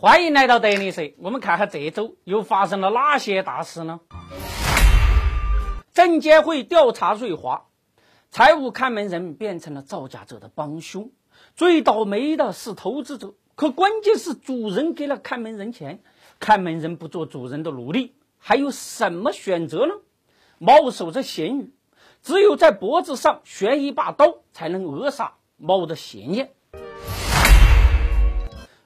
欢迎来到德力社。我们看看这周又发生了哪些大事呢？证监会调查瑞华，财务看门人变成了造假者的帮凶。最倒霉的是投资者，可关键是主人给了看门人钱，看门人不做主人的奴隶，还有什么选择呢？猫守着咸鱼，只有在脖子上悬一把刀，才能扼杀猫的邪念。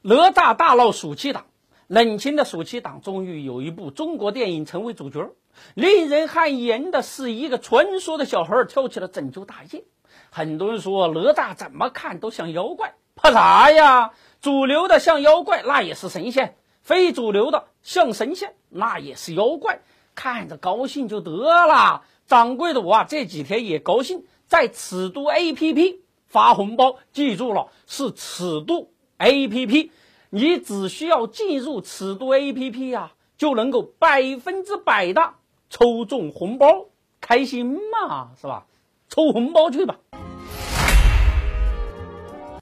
哪吒大闹暑期档，冷清的暑期档终于有一部中国电影成为主角。令人汗颜的是，一个传说的小孩跳起了拯救大业。很多人说哪吒怎么看都像妖怪，怕啥呀？主流的像妖怪，那也是神仙；非主流的像神仙，那也是妖怪。看着高兴就得了。掌柜的我啊，这几天也高兴，在尺度 APP 发红包，记住了，是尺度 APP。你只需要进入尺度 APP 呀，就能够百分之百的。抽中红包，开心嘛，是吧？抽红包去吧。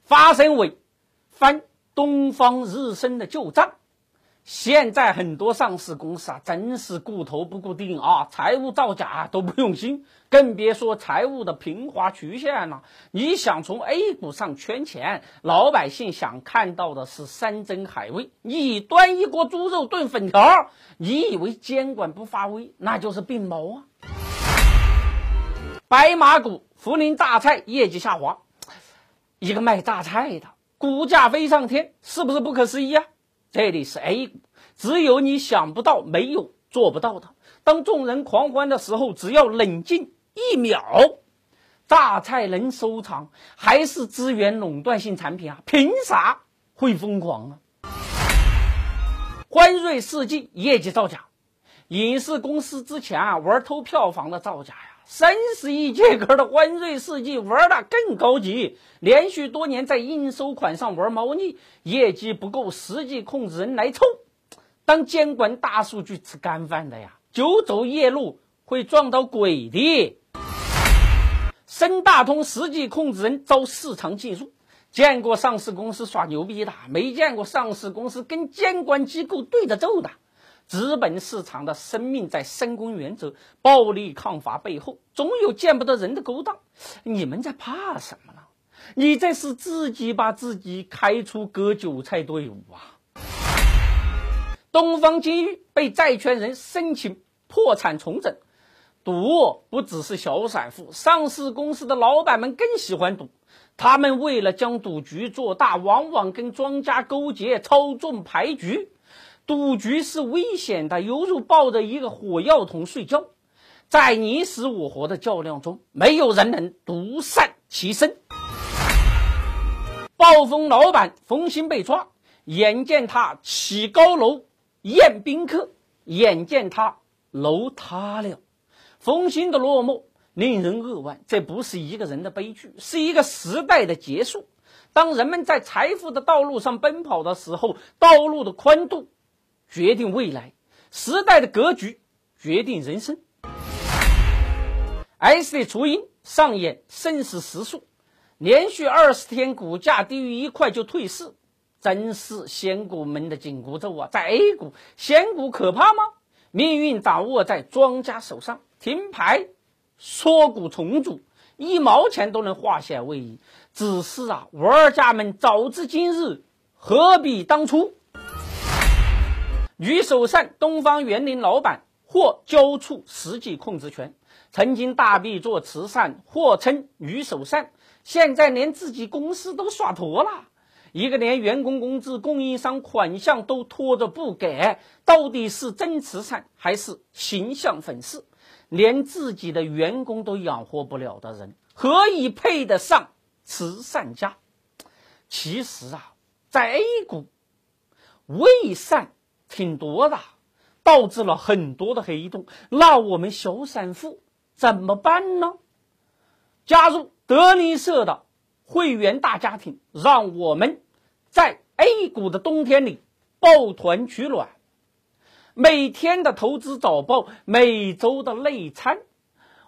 发生为翻东方日升的旧账。现在很多上市公司啊，真是顾头不顾腚啊，财务造假都不用心，更别说财务的平滑曲线了。你想从 A 股上圈钱，老百姓想看到的是山珍海味，你端一锅猪肉炖粉条，你以为监管不发威，那就是病猫啊！白马股涪陵榨菜业绩下滑，一个卖榨菜的股价飞上天，是不是不可思议啊？这里是 A 股，只有你想不到，没有做不到的。当众人狂欢的时候，只要冷静一秒，榨菜能收藏还是资源垄断性产品啊？凭啥会疯狂啊？欢瑞世纪业绩造假，影视公司之前啊玩偷票房的造假呀。三十亿借壳的欢瑞世纪玩的更高级，连续多年在应收款上玩猫腻，业绩不够，实际控制人来凑。当监管大数据吃干饭的呀，久走夜路会撞到鬼的。深大通实际控制人遭市场技术，见过上市公司耍牛逼的，没见过上市公司跟监管机构对着揍的。资本市场的生命在深宫原则、暴力抗法背后，总有见不得人的勾当。你们在怕什么呢？你这是自己把自己开出割韭菜队伍啊！东方金玉被债权人申请破产重整，赌不只是小散户，上市公司的老板们更喜欢赌。他们为了将赌局做大，往往跟庄家勾结，操纵牌局。赌局是危险的，犹如抱着一个火药桶睡觉，在你死我活的较量中，没有人能独善其身。暴风老板冯鑫被抓，眼见他起高楼宴宾客，眼见他楼塌了，冯鑫的落寞令人扼腕。这不是一个人的悲剧，是一个时代的结束。当人们在财富的道路上奔跑的时候，道路的宽度。决定未来时代的格局，决定人生。S 的雏鹰上演生死时速，连续二十天股价低于一块就退市，真是仙股们的紧箍咒啊！在 A 股，仙股可怕吗？命运掌握在庄家手上，停牌、缩股重组，一毛钱都能化险为夷。只是啊，玩家们早知今日，何必当初？女首善东方园林老板或交出实际控制权，曾经大臂做慈善，或称女首善，现在连自己公司都耍脱了。一个连员工工资、供应商款项都拖着不给，到底是真慈善还是形象粉饰？连自己的员工都养活不了的人，何以配得上慈善家？其实啊，在 A 股，为善。挺多的，导致了很多的黑洞。那我们小散户怎么办呢？加入德林社的会员大家庭，让我们在 A 股的冬天里抱团取暖。每天的投资早报，每周的内参，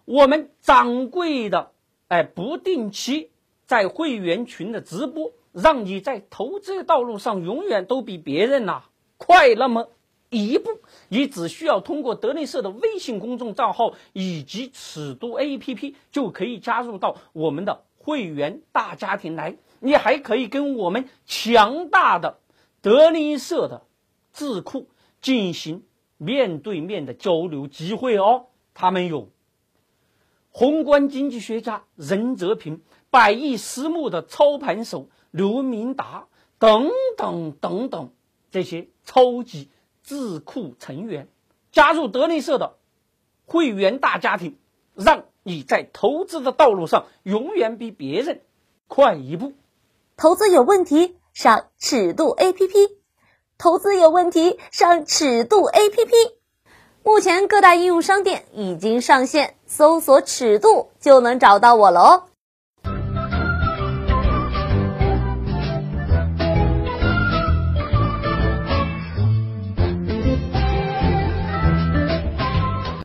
我们掌柜的哎不定期在会员群的直播，让你在投资道路上永远都比别人呐快那么一步。你只需要通过德林社的微信公众账号以及尺度 APP，就可以加入到我们的会员大家庭来。你还可以跟我们强大的德林社的智库进行面对面的交流机会哦。他们有宏观经济学家任泽平、百亿私募的操盘手刘明达等等等等这些超级。智库成员加入德林社的会员大家庭，让你在投资的道路上永远比别人快一步。投资有问题，上尺度 APP；投资有问题，上尺度 APP。目前各大应用商店已经上线，搜索“尺度”就能找到我了哦。